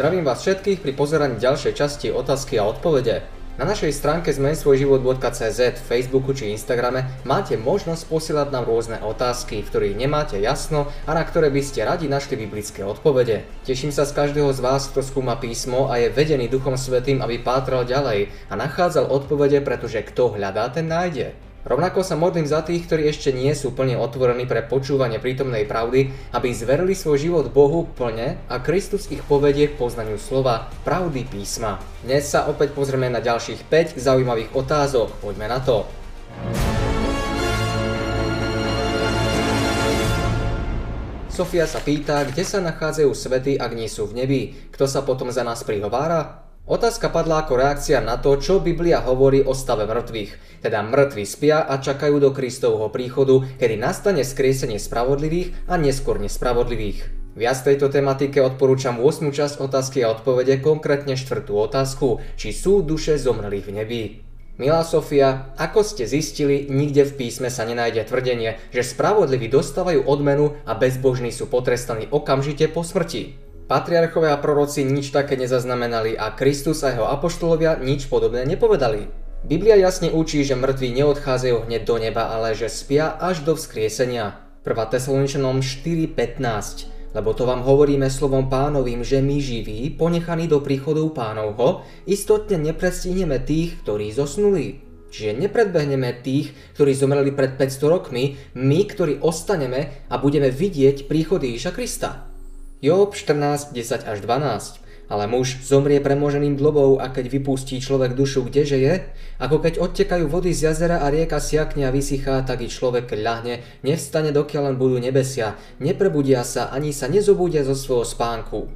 Zdravím vás všetkých pri pozeraní ďalšej časti otázky a odpovede. Na našej stránke zmensvojživot.cz, Facebooku či Instagrame máte možnosť posielať nám rôzne otázky, v ktorých nemáte jasno a na ktoré by ste radi našli biblické odpovede. Teším sa z každého z vás, kto skúma písmo a je vedený Duchom Svetým, aby pátral ďalej a nachádzal odpovede, pretože kto hľadá, ten nájde. Rovnako sa modlím za tých, ktorí ešte nie sú plne otvorení pre počúvanie prítomnej pravdy, aby zverili svoj život Bohu plne a Kristus ich povedie k poznaniu slova, pravdy písma. Dnes sa opäť pozrieme na ďalších 5 zaujímavých otázok. Poďme na to. Sofia sa pýta, kde sa nachádzajú svety, ak nie sú v nebi. Kto sa potom za nás prihovára? Otázka padla ako reakcia na to, čo Biblia hovorí o stave mŕtvych. Teda mŕtvi spia a čakajú do Kristovho príchodu, kedy nastane skriesenie spravodlivých a neskôr nespravodlivých. Viac tejto tematike odporúčam 8. časť otázky a odpovede, konkrétne štvrtú otázku, či sú duše zomrelých v nebi. Milá Sofia, ako ste zistili, nikde v písme sa nenájde tvrdenie, že spravodliví dostávajú odmenu a bezbožní sú potrestaní okamžite po smrti. Patriarchovia a proroci nič také nezaznamenali a Kristus a jeho apoštolovia nič podobné nepovedali. Biblia jasne učí, že mŕtvi neodchádzajú hneď do neba, ale že spia až do vzkriesenia. 1. Tesaloničanom 4.15 Lebo to vám hovoríme slovom pánovým, že my živí, ponechaní do príchodu pánovho, istotne neprestihneme tých, ktorí zosnuli. Čiže nepredbehneme tých, ktorí zomreli pred 500 rokmi, my, ktorí ostaneme a budeme vidieť príchod Ježiša Krista. Job 14, 10 až 12. Ale muž zomrie premoženým dlobou a keď vypustí človek dušu, kdeže je? Ako keď odtekajú vody z jazera a rieka siakne a vysychá, tak i človek ľahne, nevstane dokiaľ len budú nebesia, neprebudia sa ani sa nezobudia zo svojho spánku.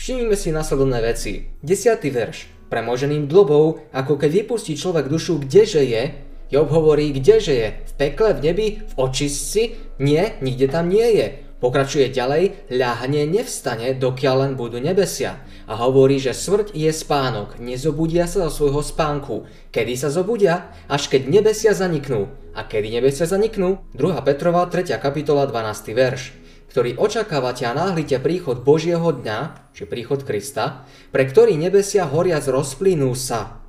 Všimnime si nasledovné veci. 10. verš. Premoženým dlobou, ako keď vypustí človek dušu, kdeže je? Job hovorí, kdeže je? V pekle, v nebi, v očistci? Nie, nikde tam nie je. Pokračuje ďalej, ľahne nevstane, dokiaľ len budú nebesia. A hovorí, že smrť je spánok, nezobudia sa zo svojho spánku. Kedy sa zobudia? Až keď nebesia zaniknú. A kedy nebesia zaniknú? 2. Petrova 3. kapitola 12. verš ktorý očakávate a náhlite príchod Božieho dňa, či príchod Krista, pre ktorý nebesia horiac rozplynú sa.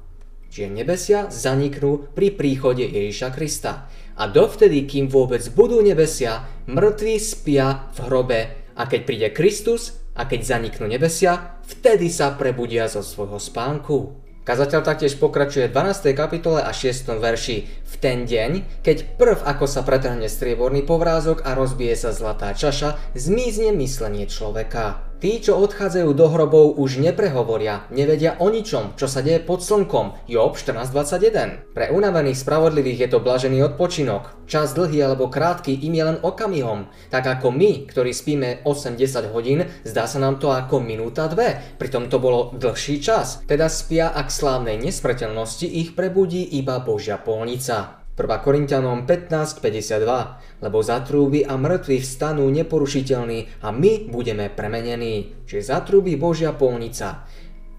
Čiže nebesia zaniknú pri príchode Ježiša Krista. A dovtedy, kým vôbec budú nebesia, mŕtvi spia v hrobe. A keď príde Kristus a keď zaniknú nebesia, vtedy sa prebudia zo svojho spánku. Kazateľ taktiež pokračuje v 12. kapitole a 6. verši. V ten deň, keď prv ako sa pretrhne strieborný povrázok a rozbije sa zlatá čaša, zmizne myslenie človeka. Tí, čo odchádzajú do hrobov, už neprehovoria, nevedia o ničom, čo sa deje pod slnkom. Job 14.21. Pre unavených spravodlivých je to blažený odpočinok. Čas dlhý alebo krátky im je len okamihom. Tak ako my, ktorí spíme 8-10 hodín, zdá sa nám to ako minúta dve. Pritom to bolo dlhší čas. Teda spia a k slávnej nesmrteľnosti ich prebudí iba Božia polnica. 1. Korintianom 15.52 Lebo zatrúby a mŕtvi vstanú neporušiteľní a my budeme premenení. Čiže zatrúby Božia polnica.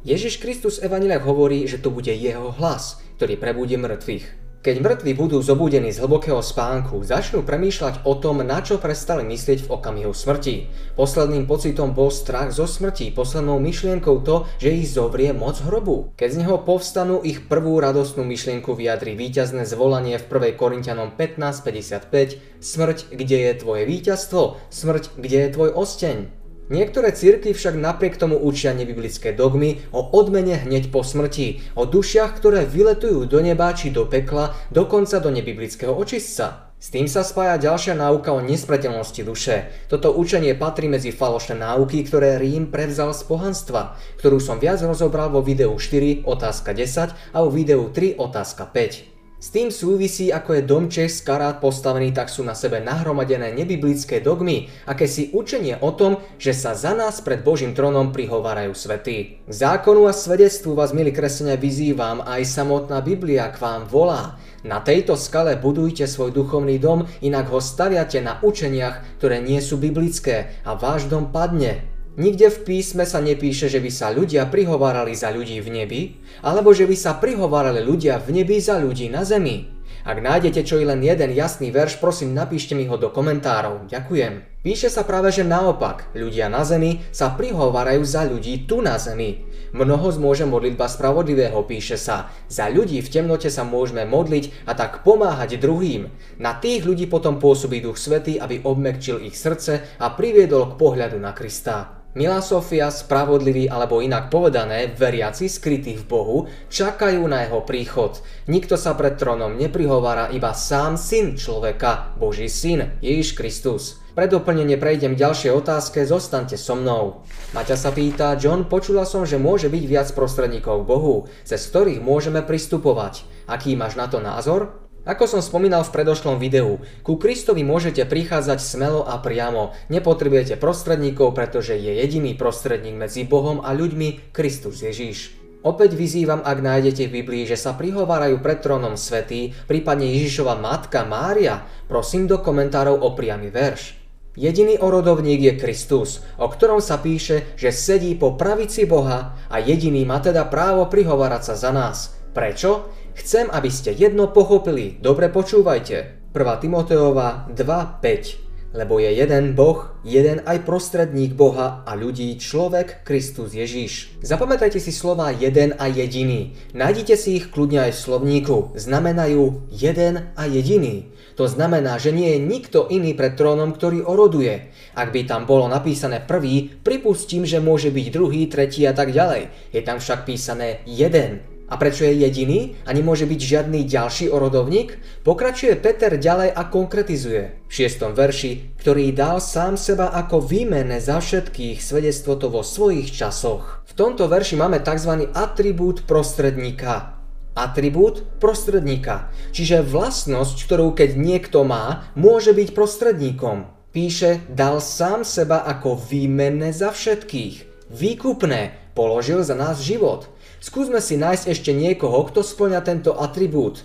Ježiš Kristus Evanilách hovorí, že to bude jeho hlas, ktorý prebudí mŕtvych. Keď mŕtvi budú zobudení z hlbokého spánku, začnú premýšľať o tom, na čo prestali myslieť v okamihu smrti. Posledným pocitom bol strach zo smrti, poslednou myšlienkou to, že ich zovrie moc hrobu. Keď z neho povstanú, ich prvú radostnú myšlienku vyjadri víťazné zvolanie v 1. Korintianom 15.55 Smrť, kde je tvoje víťazstvo? Smrť, kde je tvoj osteň? Niektoré cirkvy však napriek tomu učia nebiblické dogmy o odmene hneď po smrti, o dušiach, ktoré vyletujú do neba či do pekla, dokonca do nebiblického očistca. S tým sa spája ďalšia náuka o nesmrteľnosti duše. Toto učenie patrí medzi falošné náuky, ktoré Rím prevzal z pohanstva, ktorú som viac rozobral vo videu 4 otázka 10 a vo videu 3 otázka 5. S tým súvisí, ako je domček z karát postavený, tak sú na sebe nahromadené nebiblické dogmy, aké si učenie o tom, že sa za nás pred Božím trónom prihovárajú svety. K zákonu a svedectvu vás, milí kresenia, vyzývam, aj samotná Biblia k vám volá. Na tejto skale budujte svoj duchovný dom, inak ho staviate na učeniach, ktoré nie sú biblické a váš dom padne. Nikde v písme sa nepíše, že by sa ľudia prihovárali za ľudí v nebi, alebo že by sa prihovárali ľudia v nebi za ľudí na zemi. Ak nájdete čo i len jeden jasný verš, prosím napíšte mi ho do komentárov. Ďakujem. Píše sa práve, že naopak, ľudia na zemi sa prihovárajú za ľudí tu na zemi. Mnoho zmôže modlitba spravodlivého, píše sa. Za ľudí v temnote sa môžeme modliť a tak pomáhať druhým. Na tých ľudí potom pôsobí Duch Svetý, aby obmekčil ich srdce a priviedol k pohľadu na Krista. Milá Sofia, spravodliví alebo inak povedané, veriaci skrytí v Bohu, čakajú na jeho príchod. Nikto sa pred trónom neprihovára, iba sám syn človeka, Boží syn, Ježiš Kristus. Pre doplnenie prejdem k ďalšej otázke, zostaňte so mnou. Maťa sa pýta, John, počula som, že môže byť viac prostredníkov Bohu, cez ktorých môžeme pristupovať. Aký máš na to názor? Ako som spomínal v predošlom videu, ku Kristovi môžete prichádzať smelo a priamo. Nepotrebujete prostredníkov, pretože je jediný prostredník medzi Bohom a ľuďmi, Kristus Ježíš. Opäť vyzývam, ak nájdete v Biblii, že sa prihovárajú pred trónom svetý, prípadne Ježišova matka Mária, prosím do komentárov o priamy verš. Jediný orodovník je Kristus, o ktorom sa píše, že sedí po pravici Boha a jediný má teda právo prihovárať sa za nás. Prečo? Chcem, aby ste jedno pochopili. Dobre počúvajte. 1. Timoteova 2.5 lebo je jeden Boh, jeden aj prostredník Boha a ľudí, človek Kristus Ježíš. Zapamätajte si slova jeden a jediný. Nájdite si ich kľudne aj v slovníku. Znamenajú jeden a jediný. To znamená, že nie je nikto iný pred trónom, ktorý oroduje. Ak by tam bolo napísané prvý, pripustím, že môže byť druhý, tretí a tak ďalej. Je tam však písané jeden. A prečo je jediný a nemôže byť žiadny ďalší orodovník? Pokračuje Peter ďalej a konkretizuje v šiestom verši, ktorý dal sám seba ako výmene za všetkých svedectvo to vo svojich časoch. V tomto verši máme tzv. atribút prostredníka. Atribút prostredníka, čiže vlastnosť, ktorú keď niekto má, môže byť prostredníkom. Píše, dal sám seba ako výmene za všetkých. Výkupné, položil za nás život. Skúsme si nájsť ešte niekoho, kto splňa tento atribút.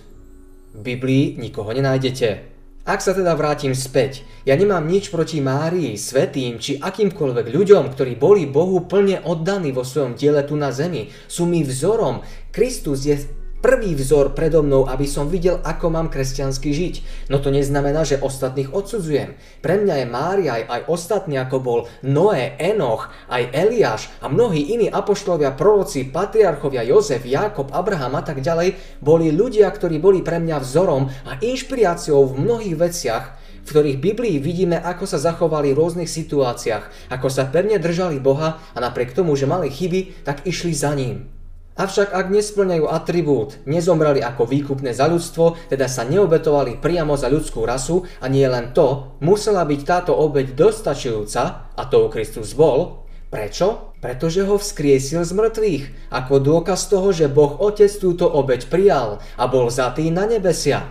V Biblii nikoho nenájdete. Ak sa teda vrátim späť, ja nemám nič proti Márii, svetým či akýmkoľvek ľuďom, ktorí boli Bohu plne oddaní vo svojom diele tu na zemi. Sú mi vzorom. Kristus je prvý vzor predo mnou, aby som videl, ako mám kresťansky žiť. No to neznamená, že ostatných odsudzujem. Pre mňa je Mária aj, aj ostatní, ako bol Noé, Enoch, aj Eliáš a mnohí iní apoštolovia, proroci, patriarchovia, Jozef, Jakob, Abraham a tak ďalej, boli ľudia, ktorí boli pre mňa vzorom a inšpiráciou v mnohých veciach, v ktorých Biblii vidíme, ako sa zachovali v rôznych situáciách, ako sa pevne držali Boha a napriek tomu, že mali chyby, tak išli za ním. Avšak ak nesplňajú atribút, nezomreli ako výkupné za ľudstvo, teda sa neobetovali priamo za ľudskú rasu a nie len to, musela byť táto obeď dostačujúca, a to Kristus bol. Prečo? Pretože ho vzkriesil z mŕtvych, ako dôkaz toho, že Boh Otec túto obeď prijal a bol zatý na nebesia.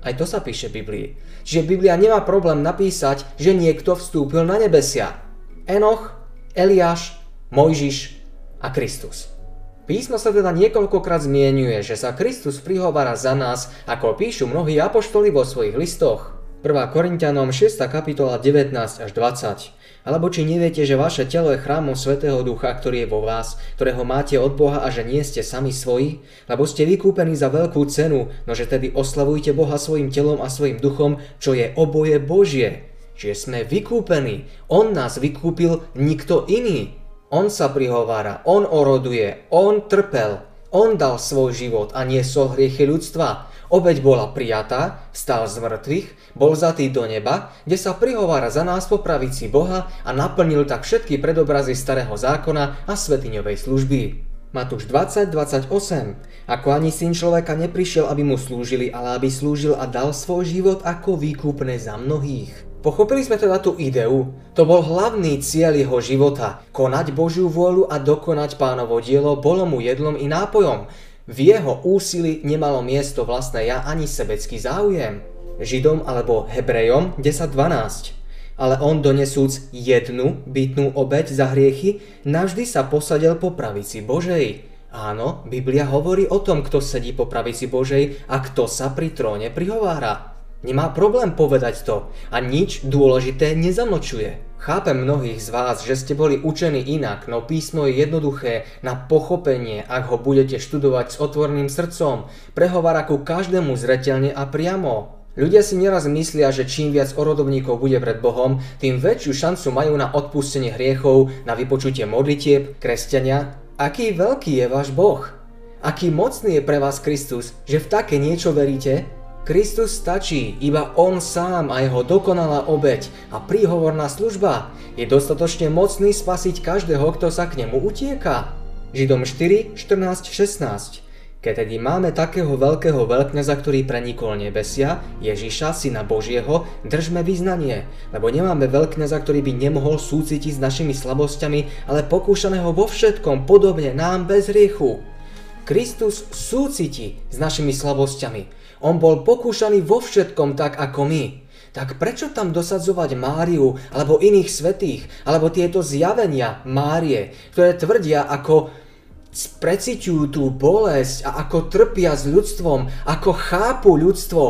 Aj to sa píše v Biblii. Čiže Biblia nemá problém napísať, že niekto vstúpil na nebesia. Enoch, Eliáš, Mojžiš a Kristus. Písmo sa teda niekoľkokrát zmienuje, že sa Kristus prihovára za nás, ako píšu mnohí apoštoli vo svojich listoch. 1. Korintianom 6. kapitola 19 až 20. Alebo či neviete, že vaše telo je chrámom Svetého Ducha, ktorý je vo vás, ktorého máte od Boha a že nie ste sami svoji? Lebo ste vykúpení za veľkú cenu, nože tedy oslavujte Boha svojim telom a svojim duchom, čo je oboje Božie. Čiže sme vykúpení. On nás vykúpil, nikto iný. On sa prihovára, on oroduje, on trpel, on dal svoj život a niesol hriechy ľudstva. Obeď bola prijatá, vstal z mŕtvych, bol zatý do neba, kde sa prihovára za nás po pravici Boha a naplnil tak všetky predobrazy starého zákona a svetiňovej služby. Matúš 20.28 Ako ani syn človeka neprišiel, aby mu slúžili, ale aby slúžil a dal svoj život ako výkupné za mnohých. Pochopili sme teda tú ideu. To bol hlavný cieľ jeho života. Konať Božiu vôľu a dokonať pánovo dielo bolo mu jedlom i nápojom. V jeho úsilí nemalo miesto vlastné ja ani sebecký záujem. Židom alebo Hebrejom 10.12. Ale on donesúc jednu bytnú obeď za hriechy, navždy sa posadil po pravici Božej. Áno, Biblia hovorí o tom, kto sedí po pravici Božej a kto sa pri tróne prihovára. Nemá problém povedať to a nič dôležité nezamlčuje. Chápem mnohých z vás, že ste boli učení inak, no písmo je jednoduché na pochopenie, ak ho budete študovať s otvorným srdcom. Prehovára ku každému zretelne a priamo. Ľudia si nieraz myslia, že čím viac orodovníkov bude pred Bohom, tým väčšiu šancu majú na odpustenie hriechov, na vypočutie modlitieb, kresťania. Aký veľký je váš Boh? Aký mocný je pre vás Kristus, že v také niečo veríte? Kristus stačí, iba On sám a jeho dokonalá obeď a príhovorná služba je dostatočne mocný spasiť každého, kto sa k nemu utieka. Židom 4, 14, 16 keď tedy máme takého veľkého veľkňaza, ktorý prenikol nebesia, Ježiša, Syna Božieho, držme vyznanie, lebo nemáme veľkňaza, ktorý by nemohol súcitiť s našimi slabosťami, ale pokúšaného vo všetkom podobne nám bez riechu. Kristus súciti s našimi slabosťami, on bol pokúšaný vo všetkom tak ako my. Tak prečo tam dosadzovať Máriu alebo iných svetých, alebo tieto zjavenia Márie, ktoré tvrdia ako preciťujú tú bolesť a ako trpia s ľudstvom, ako chápu ľudstvo.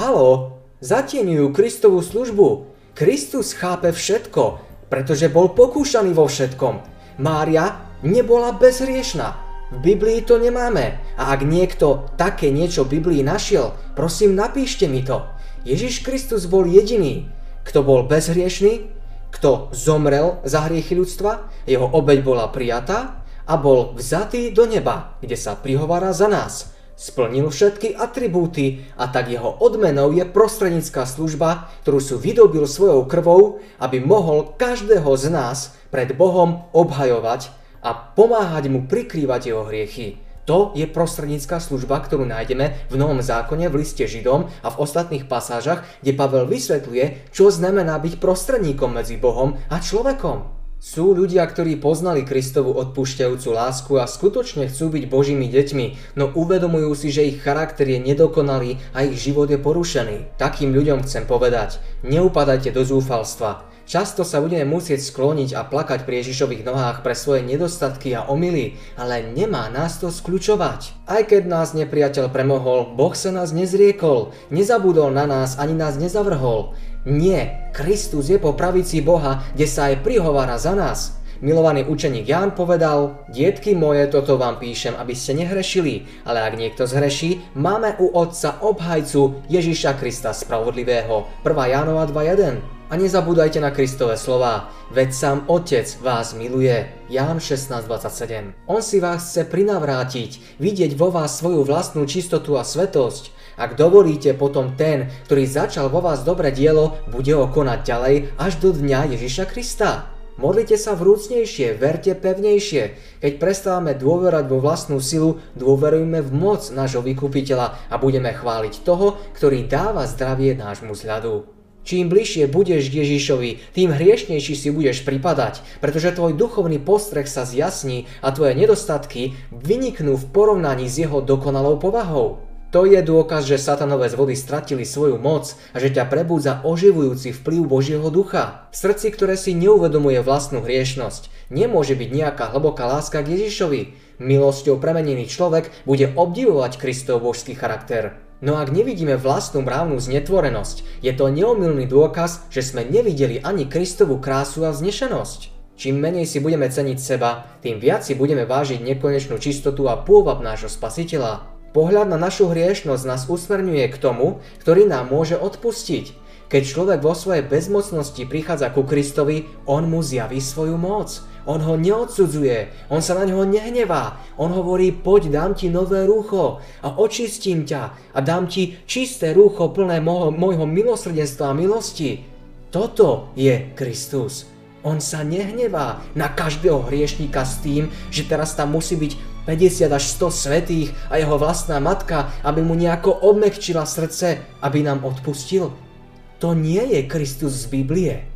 Halo, zatieňujú Kristovú službu. Kristus chápe všetko, pretože bol pokúšaný vo všetkom. Mária nebola bezhriešná. V Biblii to nemáme. A ak niekto také niečo v Biblii našiel, prosím napíšte mi to. Ježiš Kristus bol jediný, kto bol bezhriešný, kto zomrel za hriechy ľudstva, jeho obeď bola prijatá a bol vzatý do neba, kde sa prihovára za nás. Splnil všetky atribúty a tak jeho odmenou je prostrednícká služba, ktorú sú vydobil svojou krvou, aby mohol každého z nás pred Bohom obhajovať a pomáhať mu prikrývať jeho hriechy. To je prostrednícká služba, ktorú nájdeme v Novom zákone, v liste Židom a v ostatných pasážach, kde Pavel vysvetľuje, čo znamená byť prostredníkom medzi Bohom a človekom. Sú ľudia, ktorí poznali Kristovu odpúšťajúcu lásku a skutočne chcú byť Božími deťmi, no uvedomujú si, že ich charakter je nedokonalý a ich život je porušený. Takým ľuďom chcem povedať, neupadajte do zúfalstva. Často sa budeme musieť skloniť a plakať pri Ježišových nohách pre svoje nedostatky a omily, ale nemá nás to skľučovať. Aj keď nás nepriateľ premohol, Boh sa nás nezriekol, nezabudol na nás ani nás nezavrhol. Nie, Kristus je po pravici Boha, kde sa aj prihovára za nás. Milovaný učeník Ján povedal, dietky moje, toto vám píšem, aby ste nehrešili, ale ak niekto zhreší, máme u Otca obhajcu Ježiša Krista Spravodlivého. 1. Jánova 2.1 a nezabúdajte na Kristové slova, veď sám Otec vás miluje. Ján 16.27 On si vás chce prinavrátiť, vidieť vo vás svoju vlastnú čistotu a svetosť. Ak dovolíte, potom ten, ktorý začal vo vás dobré dielo, bude ho konať ďalej až do dňa Ježiša Krista. Modlite sa vrúcnejšie, verte pevnejšie. Keď prestávame dôverať vo vlastnú silu, dôverujme v moc nášho vykupiteľa a budeme chváliť toho, ktorý dáva zdravie nášmu zľadu. Čím bližšie budeš k Ježišovi, tým hriešnejší si budeš pripadať, pretože tvoj duchovný postreh sa zjasní a tvoje nedostatky vyniknú v porovnaní s jeho dokonalou povahou. To je dôkaz, že satanové zvody stratili svoju moc a že ťa prebúdza oživujúci vplyv Božieho ducha. V srdci, ktoré si neuvedomuje vlastnú hriešnosť, nemôže byť nejaká hlboká láska k Ježišovi. Milosťou premenený človek bude obdivovať Kristov božský charakter. No ak nevidíme vlastnú mravnú znetvorenosť, je to neomilný dôkaz, že sme nevideli ani Kristovú krásu a vznešenosť. Čím menej si budeme ceniť seba, tým viac si budeme vážiť nekonečnú čistotu a pôvab nášho spasiteľa. Pohľad na našu hriešnosť nás usmerňuje k tomu, ktorý nám môže odpustiť. Keď človek vo svojej bezmocnosti prichádza ku Kristovi, on mu zjaví svoju moc. On ho neodsudzuje, on sa na ňo nehnevá. On hovorí, poď, dám ti nové rúcho a očistím ťa a dám ti čisté rúcho plné môjho, môjho milosrdenstva a milosti. Toto je Kristus. On sa nehnevá na každého hriešníka s tým, že teraz tam musí byť 50 až 100 svetých a jeho vlastná matka, aby mu nejako obmekčila srdce, aby nám odpustil. To nie je Kristus z Biblie.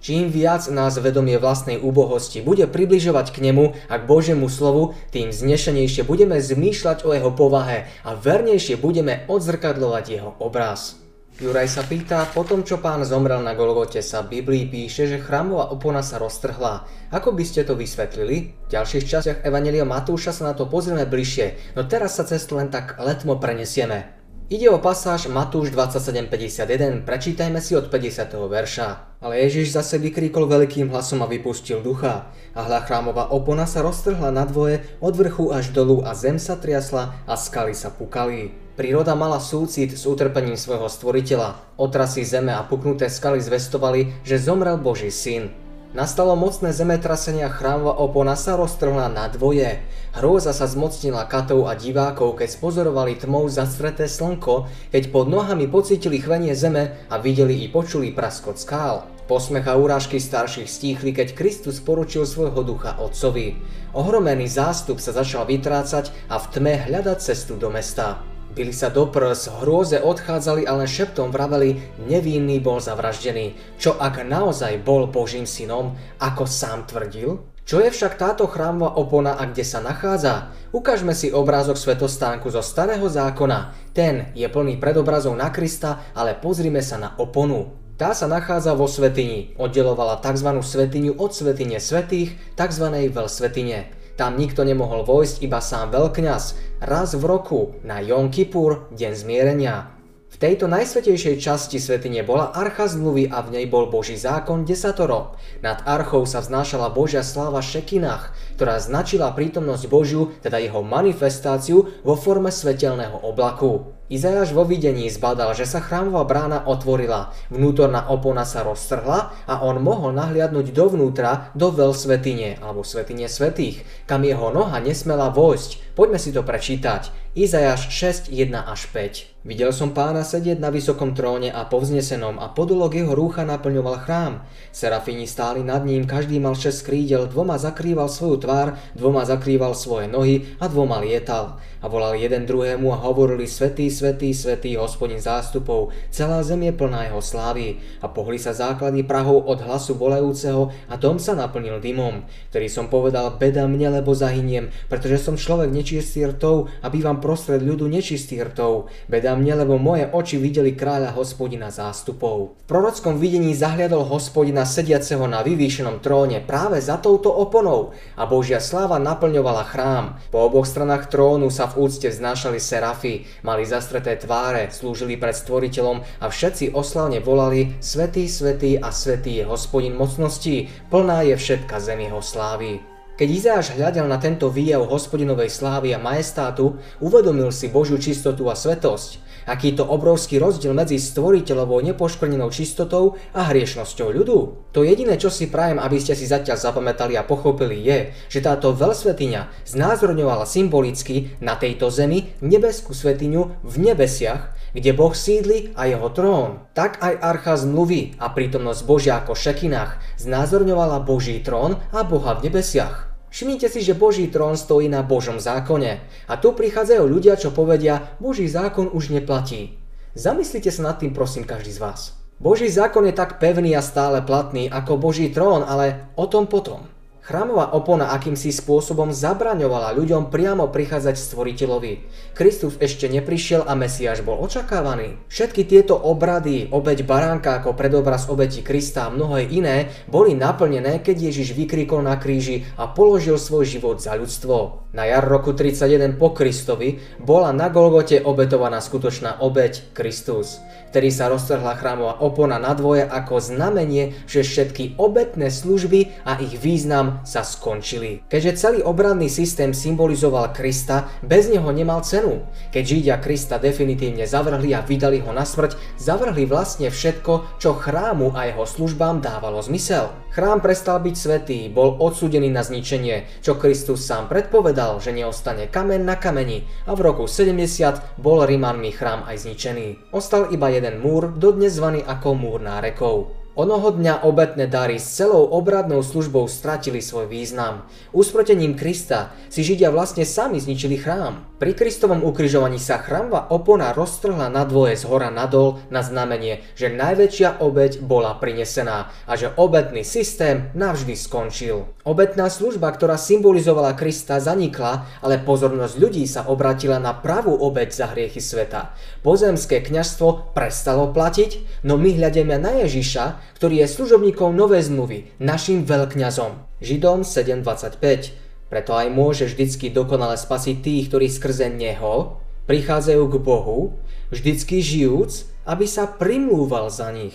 Čím viac nás vedomie vlastnej úbohosti bude približovať k nemu a k Božiemu slovu, tým znešenejšie budeme zmýšľať o jeho povahe a vernejšie budeme odzrkadlovať jeho obraz. Juraj sa pýta, po tom čo pán zomrel na Golgote sa v Biblii píše, že chrámová opona sa roztrhla. Ako by ste to vysvetlili? V ďalších častiach Evangelia Matúša sa na to pozrieme bližšie, no teraz sa cestu len tak letmo prenesieme. Ide o pasáž Matúš 27.51, prečítajme si od 50. verša. Ale Ježiš zase vykríkol veľkým hlasom a vypustil ducha. A hľa chrámová opona sa roztrhla na dvoje, od vrchu až dolu a zem sa triasla a skaly sa pukali. Príroda mala súcit s utrpením svojho stvoriteľa. Otrasy zeme a puknuté skaly zvestovali, že zomrel Boží syn. Nastalo mocné zemetrasenie a chrámová opona sa roztrhla na dvoje. Hrôza sa zmocnila katov a divákov, keď spozorovali tmou zastreté slnko, keď pod nohami pocítili chvenie zeme a videli i počuli praskot skál. Posmech a urážky starších stíchli, keď Kristus poručil svojho ducha otcovi. Ohromený zástup sa začal vytrácať a v tme hľadať cestu do mesta. Bili sa do prs, hrôze odchádzali, ale šeptom vraveli, nevinný bol zavraždený. Čo ak naozaj bol Božím synom, ako sám tvrdil? Čo je však táto chrámová opona a kde sa nachádza? Ukážme si obrázok svetostánku zo starého zákona. Ten je plný predobrazov na Krista, ale pozrime sa na oponu. Tá sa nachádza vo svetini, oddelovala tzv. svetiňu od svetine svetých, tzv. veľsvetine. Tam nikto nemohol vojsť, iba sám veľkňaz, raz v roku, na Jom Kippur, deň zmierenia. V tejto najsvetejšej časti svetine bola archa zmluvy a v nej bol Boží zákon desatoro. Nad archou sa vznášala Božia sláva Šekinach, ktorá značila prítomnosť Božiu, teda jeho manifestáciu vo forme svetelného oblaku. Izajáš vo videní zbadal, že sa chrámová brána otvorila, vnútorná opona sa roztrhla a on mohol nahliadnúť dovnútra do veľsvetine alebo svetine svetých, kam jeho noha nesmela vojsť. Poďme si to prečítať. Izajáš 6, 1 až 5. Videl som pána sedieť na vysokom tróne a povznesenom a podolok jeho rúcha naplňoval chrám. Serafíni stáli nad ním, každý mal šesť krídel, dvoma zakrýval svoju tvár, dvoma zakrýval svoje nohy a dvoma lietal. A volali jeden druhému a hovorili svetý, svetý, svetý, hospodin zástupov, celá zem je plná jeho slávy. A pohli sa základy Prahov od hlasu volajúceho a dom sa naplnil dymom, ktorý som povedal, beda mne, lebo zahyniem, pretože som človek nečistý rtov a bývam prostred ľudu nečistý rtov. Beda mne, lebo moje oči videli kráľa hospodina zástupov. V prorockom videní zahliadol hospodina sediaceho na vyvýšenom tróne práve za touto oponou a Božia sláva naplňovala chrám. Po oboch stranách trónu sa v úcte vznášali serafy, mali zastreté tváre, slúžili pred stvoriteľom a všetci oslavne volali Svetý, Svetý a Svetý je hospodin mocností, plná je všetka zem jeho slávy. Keď Izáš hľadel na tento výjav hospodinovej slávy a majestátu, uvedomil si Božiu čistotu a svetosť. Aký to obrovský rozdiel medzi stvoriteľovou nepoškvrnenou čistotou a hriešnosťou ľudu. To jediné, čo si prajem, aby ste si zatiaľ zapamätali a pochopili je, že táto veľsvetiňa znázorňovala symbolicky na tejto zemi nebeskú svetiňu v nebesiach, kde Boh sídli a jeho trón. Tak aj archa zmluvy a prítomnosť Božia ako šekinách znázorňovala Boží trón a Boha v nebesiach. Všimnite si, že Boží trón stojí na Božom zákone. A tu prichádzajú ľudia, čo povedia, Boží zákon už neplatí. Zamyslite sa nad tým prosím každý z vás. Boží zákon je tak pevný a stále platný ako Boží trón, ale o tom potom. Chrámová opona akýmsi spôsobom zabraňovala ľuďom priamo prichádzať stvoriteľovi. Kristus ešte neprišiel a Mesiáš bol očakávaný. Všetky tieto obrady, obeď baránka ako predobraz obeti Krista a mnohé iné, boli naplnené, keď Ježiš vykríkol na kríži a položil svoj život za ľudstvo. Na jar roku 31 po Kristovi bola na Golgote obetovaná skutočná obeď Kristus, ktorý sa roztrhla chrámová opona na dvoje ako znamenie, že všetky obetné služby a ich význam sa skončili. Keďže celý obradný systém symbolizoval Krista, bez neho nemal cenu. Keď Židia Krista definitívne zavrhli a vydali ho na smrť, zavrhli vlastne všetko, čo chrámu a jeho službám dávalo zmysel. Chrám prestal byť svetý, bol odsúdený na zničenie, čo Kristus sám predpovedal, že neostane kamen na kameni a v roku 70 bol Rimanmi chrám aj zničený. Ostal iba jeden múr, dodnes zvaný ako múr nárekov. Onoho dňa obetné dary s celou obradnou službou stratili svoj význam. Usprotením Krista si Židia vlastne sami zničili chrám. Pri Kristovom ukrižovaní sa chrámva opona roztrhla na dvoje z hora nadol na znamenie, že najväčšia obeť bola prinesená a že obetný systém navždy skončil. Obetná služba, ktorá symbolizovala Krista, zanikla, ale pozornosť ľudí sa obratila na pravú obeť za hriechy sveta. Pozemské kňažstvo prestalo platiť, no my hľadíme na Ježiša, ktorý je služobníkom novej zmluvy, našim veľkňazom. Židom 7.25 Preto aj môže vždycky dokonale spasiť tých, ktorí skrze Neho prichádzajú k Bohu, vždycky žijúc, aby sa primlúval za nich.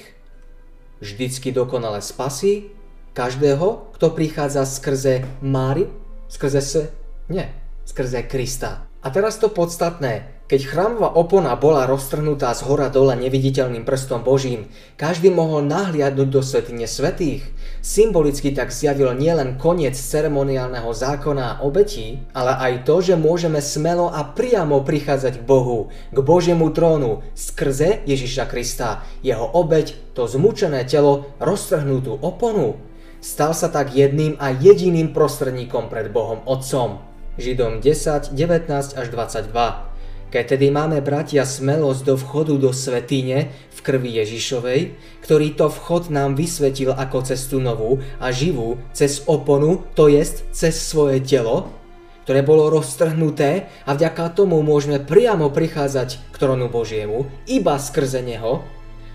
Vždycky dokonale spasí každého, kto prichádza skrze Mári, skrze se, nie, skrze Krista. A teraz to podstatné. Keď chrámová opona bola roztrhnutá z hora dole neviditeľným prstom Božím, každý mohol nahliadnúť do svetine svetých. Symbolicky tak zjavil nielen koniec ceremoniálneho zákona a obetí, ale aj to, že môžeme smelo a priamo prichádzať k Bohu, k Božiemu trónu, skrze Ježiša Krista, jeho obeť, to zmučené telo, roztrhnutú oponu. Stal sa tak jedným a jediným prostredníkom pred Bohom Otcom. Židom 10, 19 až 22. Keď tedy máme bratia smelosť do vchodu do svetýne v krvi Ježišovej, ktorý to vchod nám vysvetil ako cestu novú a živú cez oponu, to jest cez svoje telo, ktoré bolo roztrhnuté a vďaka tomu môžeme priamo prichádzať k trónu Božiemu, iba skrze Neho.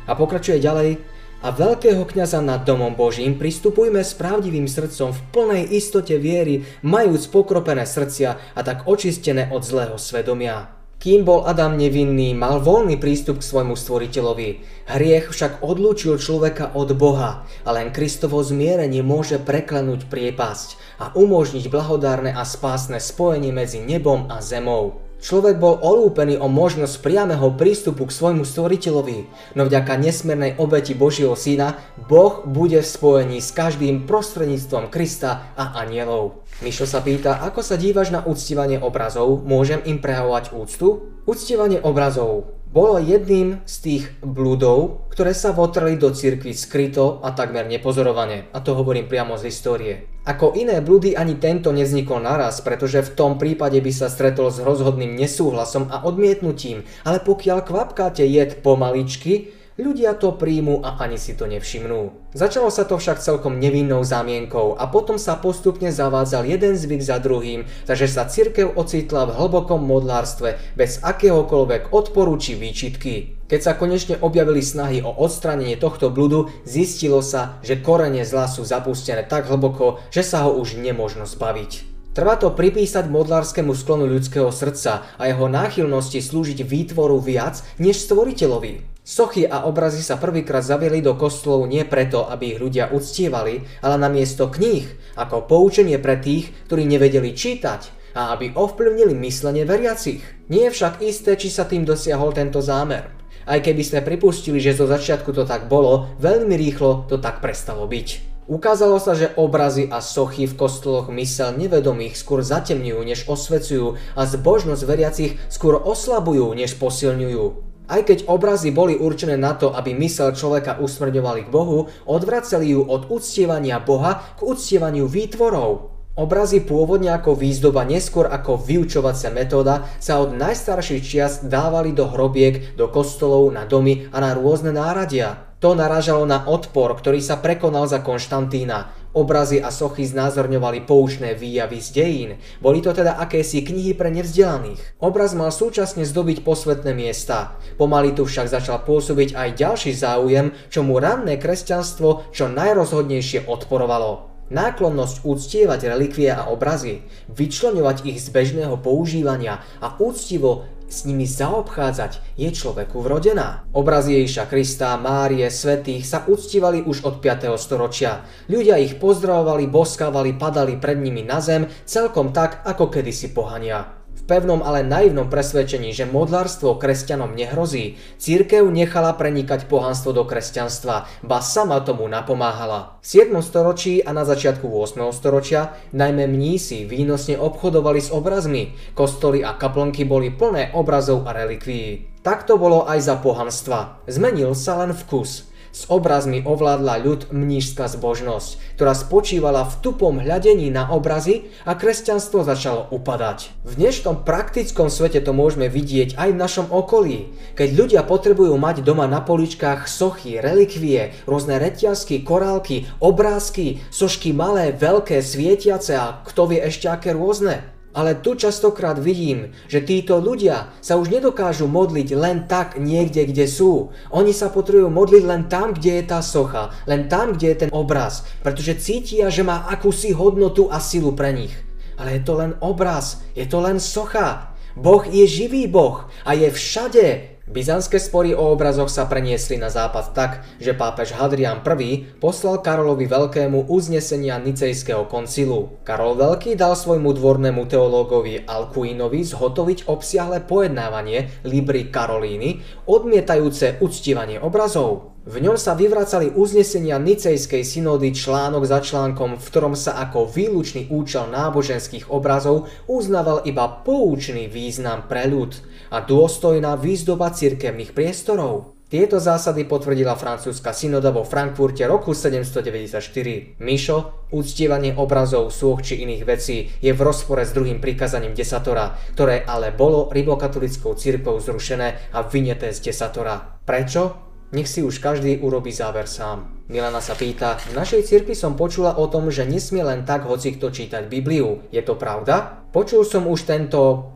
A pokračuje ďalej, a veľkého kňaza nad domom Božím pristupujme s pravdivým srdcom v plnej istote viery, majúc pokropené srdcia a tak očistené od zlého svedomia. Kým bol Adam nevinný, mal voľný prístup k svojmu stvoriteľovi. Hriech však odlúčil človeka od Boha a len Kristovo zmierenie môže preklenúť priepasť a umožniť blahodárne a spásne spojenie medzi nebom a zemou. Človek bol olúpený o možnosť priameho prístupu k svojmu stvoriteľovi, no vďaka nesmiernej obeti Božieho syna, Boh bude v spojení s každým prostredníctvom Krista a anielov. Mišo sa pýta, ako sa dívaš na uctívanie obrazov, môžem im prejavovať úctu? Uctívanie obrazov bolo jedným z tých blúdov, ktoré sa votreli do cirkvi skryto a takmer nepozorovane. A to hovorím priamo z histórie. Ako iné blúdy ani tento nevznikol naraz, pretože v tom prípade by sa stretol s rozhodným nesúhlasom a odmietnutím, ale pokiaľ kvapkáte jed pomaličky, Ľudia to príjmu a ani si to nevšimnú. Začalo sa to však celkom nevinnou zámienkou a potom sa postupne zavádzal jeden zvyk za druhým, takže sa cirkev ocitla v hlbokom modlárstve bez akéhokoľvek odporu či výčitky. Keď sa konečne objavili snahy o odstránenie tohto bludu, zistilo sa, že korene zla sú zapustené tak hlboko, že sa ho už nemožno zbaviť. Treba to pripísať modlárskému sklonu ľudského srdca a jeho náchylnosti slúžiť výtvoru viac než stvoriteľovi. Sochy a obrazy sa prvýkrát zavieli do kostolov nie preto, aby ich ľudia uctievali, ale namiesto kníh, ako poučenie pre tých, ktorí nevedeli čítať a aby ovplyvnili myslenie veriacich. Nie je však isté, či sa tým dosiahol tento zámer. Aj keby sme pripustili, že zo začiatku to tak bolo, veľmi rýchlo to tak prestalo byť. Ukázalo sa, že obrazy a sochy v kostoloch mysel nevedomých skôr zatemňujú, než osvecujú a zbožnosť veriacich skôr oslabujú, než posilňujú. Aj keď obrazy boli určené na to, aby mysel človeka usmrňovali k Bohu, odvraceli ju od uctievania Boha k uctievaniu výtvorov. Obrazy pôvodne ako výzdoba, neskôr ako vyučovacia metóda sa od najstarších čias dávali do hrobiek, do kostolov, na domy a na rôzne náradia. To naražalo na odpor, ktorý sa prekonal za Konštantína. Obrazy a sochy znázorňovali poučné výjavy z dejín. Boli to teda akési knihy pre nevzdelaných. Obraz mal súčasne zdobiť posvetné miesta. Pomaly tu však začal pôsobiť aj ďalší záujem, čo mu ranné kresťanstvo čo najrozhodnejšie odporovalo. Náklonnosť úctievať relikvie a obrazy, vyčleňovať ich z bežného používania a úctivo s nimi zaobchádzať je človeku vrodená. Obrazy Ježiša Krista, Márie, svetých sa uctívali už od 5. storočia. Ľudia ich pozdravovali, boskávali, padali pred nimi na zem, celkom tak, ako kedysi pohania pevnom, ale naivnom presvedčení, že modlárstvo kresťanom nehrozí, církev nechala prenikať pohanstvo do kresťanstva, ba sama tomu napomáhala. V 7. storočí a na začiatku 8. storočia najmä mnísi výnosne obchodovali s obrazmi, kostoly a kaplnky boli plné obrazov a relikvií. Tak to bolo aj za pohanstva. Zmenil sa len vkus. S obrazmi ovládla ľud mnížská zbožnosť, ktorá spočívala v tupom hľadení na obrazy a kresťanstvo začalo upadať. V dnešnom praktickom svete to môžeme vidieť aj v našom okolí. Keď ľudia potrebujú mať doma na poličkách sochy, relikvie, rôzne reťazky, korálky, obrázky, sošky malé, veľké, svietiace a kto vie ešte aké rôzne. Ale tu častokrát vidím, že títo ľudia sa už nedokážu modliť len tak niekde, kde sú. Oni sa potrebujú modliť len tam, kde je tá socha, len tam, kde je ten obraz, pretože cítia, že má akúsi hodnotu a silu pre nich. Ale je to len obraz, je to len socha. Boh je živý Boh a je všade. Byzantské spory o obrazoch sa preniesli na západ tak, že pápež Hadrian I poslal Karolovi Veľkému uznesenia Nicejského koncilu. Karol Veľký dal svojmu dvornému teológovi Alcuinovi zhotoviť obsiahle pojednávanie Libry Karolíny, odmietajúce uctívanie obrazov. V ňom sa vyvracali uznesenia Nicejskej synódy článok za článkom, v ktorom sa ako výlučný účel náboženských obrazov uznával iba poučný význam pre ľud a dôstojná výzdoba cirkevných priestorov. Tieto zásady potvrdila francúzska synoda vo Frankfurte roku 794. Mišo, uctievanie obrazov, súch či iných vecí je v rozpore s druhým prikazaním desatora, ktoré ale bolo rimokatolickou cirkvou zrušené a vyneté z desatora. Prečo? Nech si už každý urobí záver sám. Milana sa pýta, v našej cirkvi som počula o tom, že nesmie len tak hoci kto čítať Bibliu. Je to pravda? Počul som už tento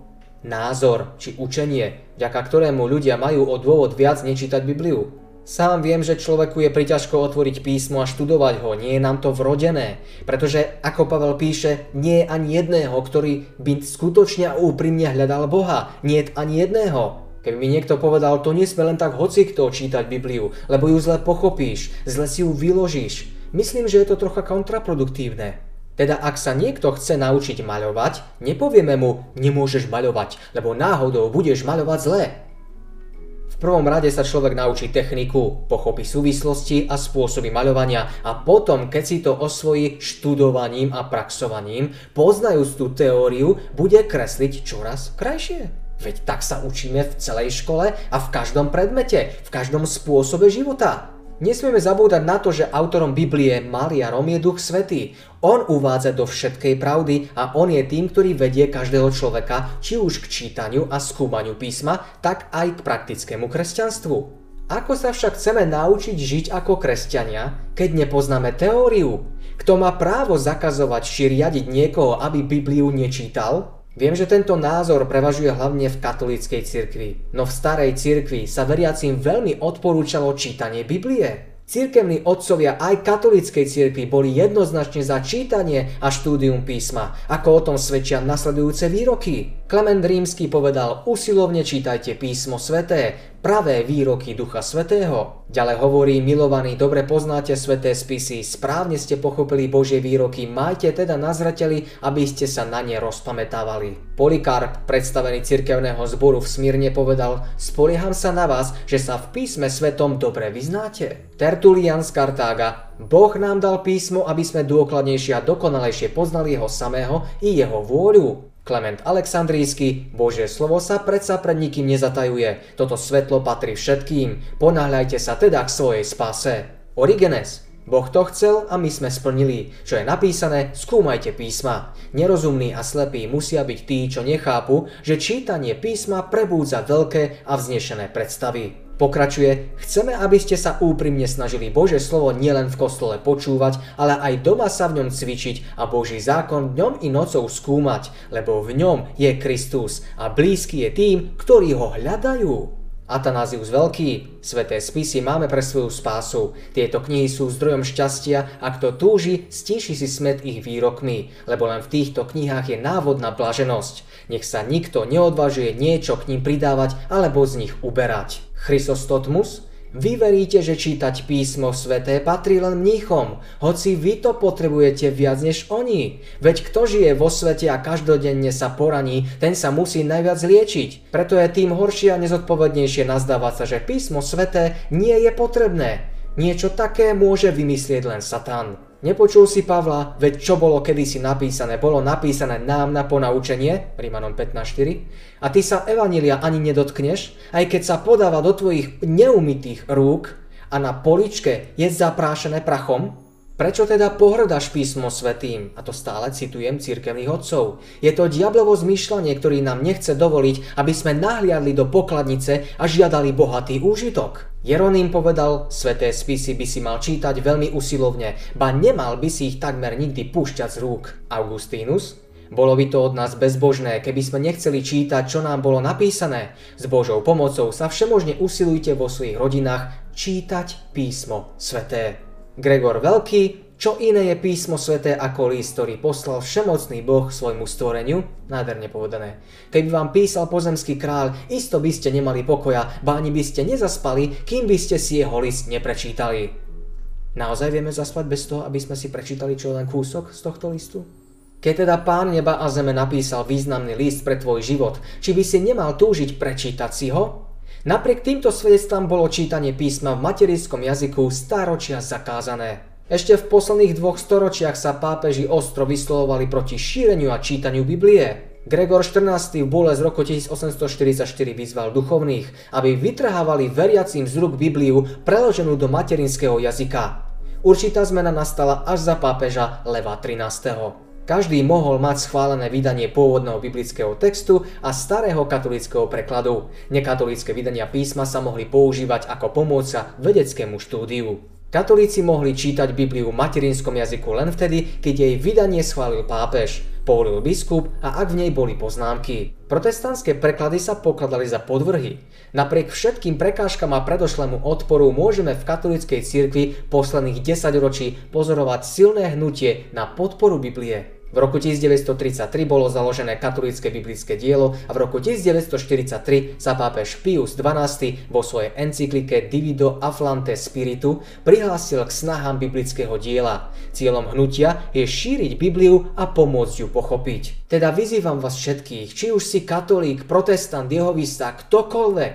názor či učenie, vďaka ktorému ľudia majú o dôvod viac nečítať Bibliu. Sám viem, že človeku je priťažko otvoriť písmo a študovať ho, nie je nám to vrodené. Pretože, ako Pavel píše, nie je ani jedného, ktorý by skutočne a úprimne hľadal Boha. Nie je ani jedného. Keby mi niekto povedal, to nesme len tak hocikto čítať Bibliu, lebo ju zle pochopíš, zle si ju vyložíš. Myslím, že je to trocha kontraproduktívne. Teda ak sa niekto chce naučiť maľovať, nepovieme mu, nemôžeš maľovať, lebo náhodou budeš maľovať zle. V prvom rade sa človek naučí techniku, pochopí súvislosti a spôsoby maľovania a potom, keď si to osvojí študovaním a praxovaním, poznajúc tú teóriu, bude kresliť čoraz krajšie. Veď tak sa učíme v celej škole a v každom predmete, v každom spôsobe života. Nesmieme zabúdať na to, že autorom Biblie Maliarom je Duch Svetý. On uvádza do všetkej pravdy a on je tým, ktorý vedie každého človeka či už k čítaniu a skúmaniu písma, tak aj k praktickému kresťanstvu. Ako sa však chceme naučiť žiť ako kresťania, keď nepoznáme teóriu? Kto má právo zakazovať či riadiť niekoho, aby Bibliu nečítal? Viem, že tento názor prevažuje hlavne v katolíckej cirkvi, no v starej cirkvi sa veriacim veľmi odporúčalo čítanie Biblie. Cirkevní otcovia aj katolíckej cirkvi boli jednoznačne za čítanie a štúdium písma, ako o tom svedčia nasledujúce výroky. Klement Rímsky povedal, usilovne čítajte písmo sveté, pravé výroky Ducha Svetého. Ďalej hovorí, milovaní, dobre poznáte sveté spisy, správne ste pochopili Božie výroky, majte teda na zreteli, aby ste sa na ne rozpamätávali. Polikarp, predstavený cirkevného zboru v Smírne, povedal, spolieham sa na vás, že sa v písme svetom dobre vyznáte. Tertulian z Kartága, Boh nám dal písmo, aby sme dôkladnejšie a dokonalejšie poznali jeho samého i jeho vôľu. Klement Aleksandrísky, Božie slovo sa predsa pred nikým nezatajuje. Toto svetlo patrí všetkým. Ponáhľajte sa teda k svojej spase. Origenes. Boh to chcel a my sme splnili. Čo je napísané, skúmajte písma. Nerozumní a slepí musia byť tí, čo nechápu, že čítanie písma prebúdza veľké a vznešené predstavy. Pokračuje, chceme, aby ste sa úprimne snažili Bože slovo nielen v kostole počúvať, ale aj doma sa v ňom cvičiť a Boží zákon dňom i nocou skúmať, lebo v ňom je Kristus a blízky je tým, ktorí ho hľadajú. Atanázius Veľký, sveté spisy máme pre svoju spásu. Tieto knihy sú zdrojom šťastia a kto túži, stíši si smet ich výrokmi, lebo len v týchto knihách je návod na blaženosť. Nech sa nikto neodvažuje niečo k ním pridávať alebo z nich uberať. Chrysostotmus, vy veríte, že čítať písmo sveté patrí len mníchom, hoci vy to potrebujete viac než oni. Veď kto žije vo svete a každodenne sa poraní, ten sa musí najviac liečiť. Preto je tým horšie a nezodpovednejšie nazdávať sa, že písmo sveté nie je potrebné. Niečo také môže vymyslieť len Satan. Nepočul si Pavla, veď čo bolo kedysi napísané, bolo napísané nám na ponaučenie, Rímanom 15.4, a ty sa Evanília ani nedotkneš, aj keď sa podáva do tvojich neumytých rúk a na poličke je zaprášené prachom, Prečo teda pohrdaš písmo svetým? A to stále citujem církevných otcov. Je to diablovo zmýšľanie, ktorý nám nechce dovoliť, aby sme nahliadli do pokladnice a žiadali bohatý úžitok. Jeroným povedal, sveté spisy by si mal čítať veľmi usilovne, ba nemal by si ich takmer nikdy púšťať z rúk. Augustínus? Bolo by to od nás bezbožné, keby sme nechceli čítať, čo nám bolo napísané. S Božou pomocou sa všemožne usilujte vo svojich rodinách čítať písmo sveté. Gregor Veľký, Čo iné je písmo sveté ako list, ktorý poslal všemocný Boh svojmu stvoreniu? Nádherne povedané. Keby vám písal pozemský kráľ, isto by ste nemali pokoja, báni by ste nezaspali, kým by ste si jeho list neprečítali. Naozaj vieme zaspať bez toho, aby sme si prečítali čo len kúsok z tohto listu? Keď teda Pán neba a zeme napísal významný list pre tvoj život, či by si nemal túžiť prečítať si ho? Napriek týmto svedectvám bolo čítanie písma v materinskom jazyku staročia zakázané. Ešte v posledných dvoch storočiach sa pápeži ostro vyslovovali proti šíreniu a čítaniu Biblie. Gregor XIV v bole z roku 1844 vyzval duchovných, aby vytrhávali veriacím z rúk Bibliu preloženú do materinského jazyka. Určitá zmena nastala až za pápeža Leva XIII. Každý mohol mať schválené vydanie pôvodného biblického textu a starého katolického prekladu. Nekatolické vydania písma sa mohli používať ako pomôca vedeckému štúdiu. Katolíci mohli čítať Bibliu v materinskom jazyku len vtedy, keď jej vydanie schválil pápež, povolil biskup a ak v nej boli poznámky. Protestantské preklady sa pokladali za podvrhy. Napriek všetkým prekážkam a predošlému odporu môžeme v katolíckej cirkvi posledných 10 ročí pozorovať silné hnutie na podporu Biblie. V roku 1933 bolo založené katolícke biblické dielo a v roku 1943 sa pápež Pius XII vo svojej encyklike Divido Afflante Spiritu prihlásil k snahám biblického diela. Cieľom hnutia je šíriť Bibliu a pomôcť ju pochopiť. Teda vyzývam vás všetkých, či už si katolík, protestant, jehovista, ktokoľvek,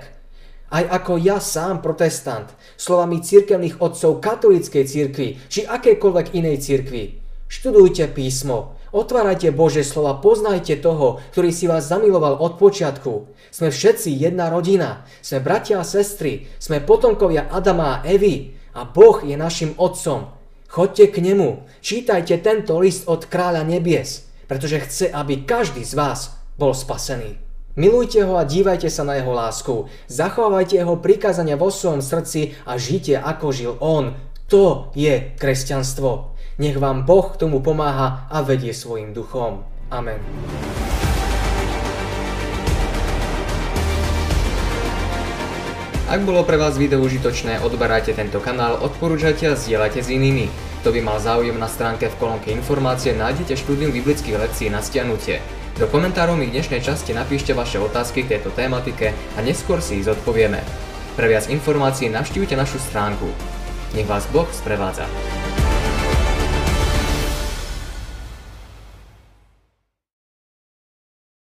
aj ako ja sám protestant, slovami cirkevných otcov katolíckej cirkvi či akejkoľvek inej cirkvi. Študujte písmo, Otvárajte Bože slova, poznajte toho, ktorý si vás zamiloval od počiatku. Sme všetci jedna rodina, sme bratia a sestry, sme potomkovia Adama a Evy a Boh je našim otcom. Chodte k nemu, čítajte tento list od kráľa nebies, pretože chce, aby každý z vás bol spasený. Milujte ho a dívajte sa na jeho lásku. Zachovávajte jeho prikázania vo svojom srdci a žite ako žil on. To je kresťanstvo. Nech vám Boh k tomu pomáha a vedie svojim duchom. Amen. Ak bolo pre vás video užitočné, odberajte tento kanál, odporúčajte a zdieľajte s inými. Kto by mal záujem na stránke v kolónke informácie, nájdete štúdium biblických lekcií na stiahnutie. Do komentárov mi dnešnej časti napíšte vaše otázky k tejto tématike a neskôr si ich zodpovieme. Pre viac informácií navštívte našu stránku. Nech vás Boh sprevádza.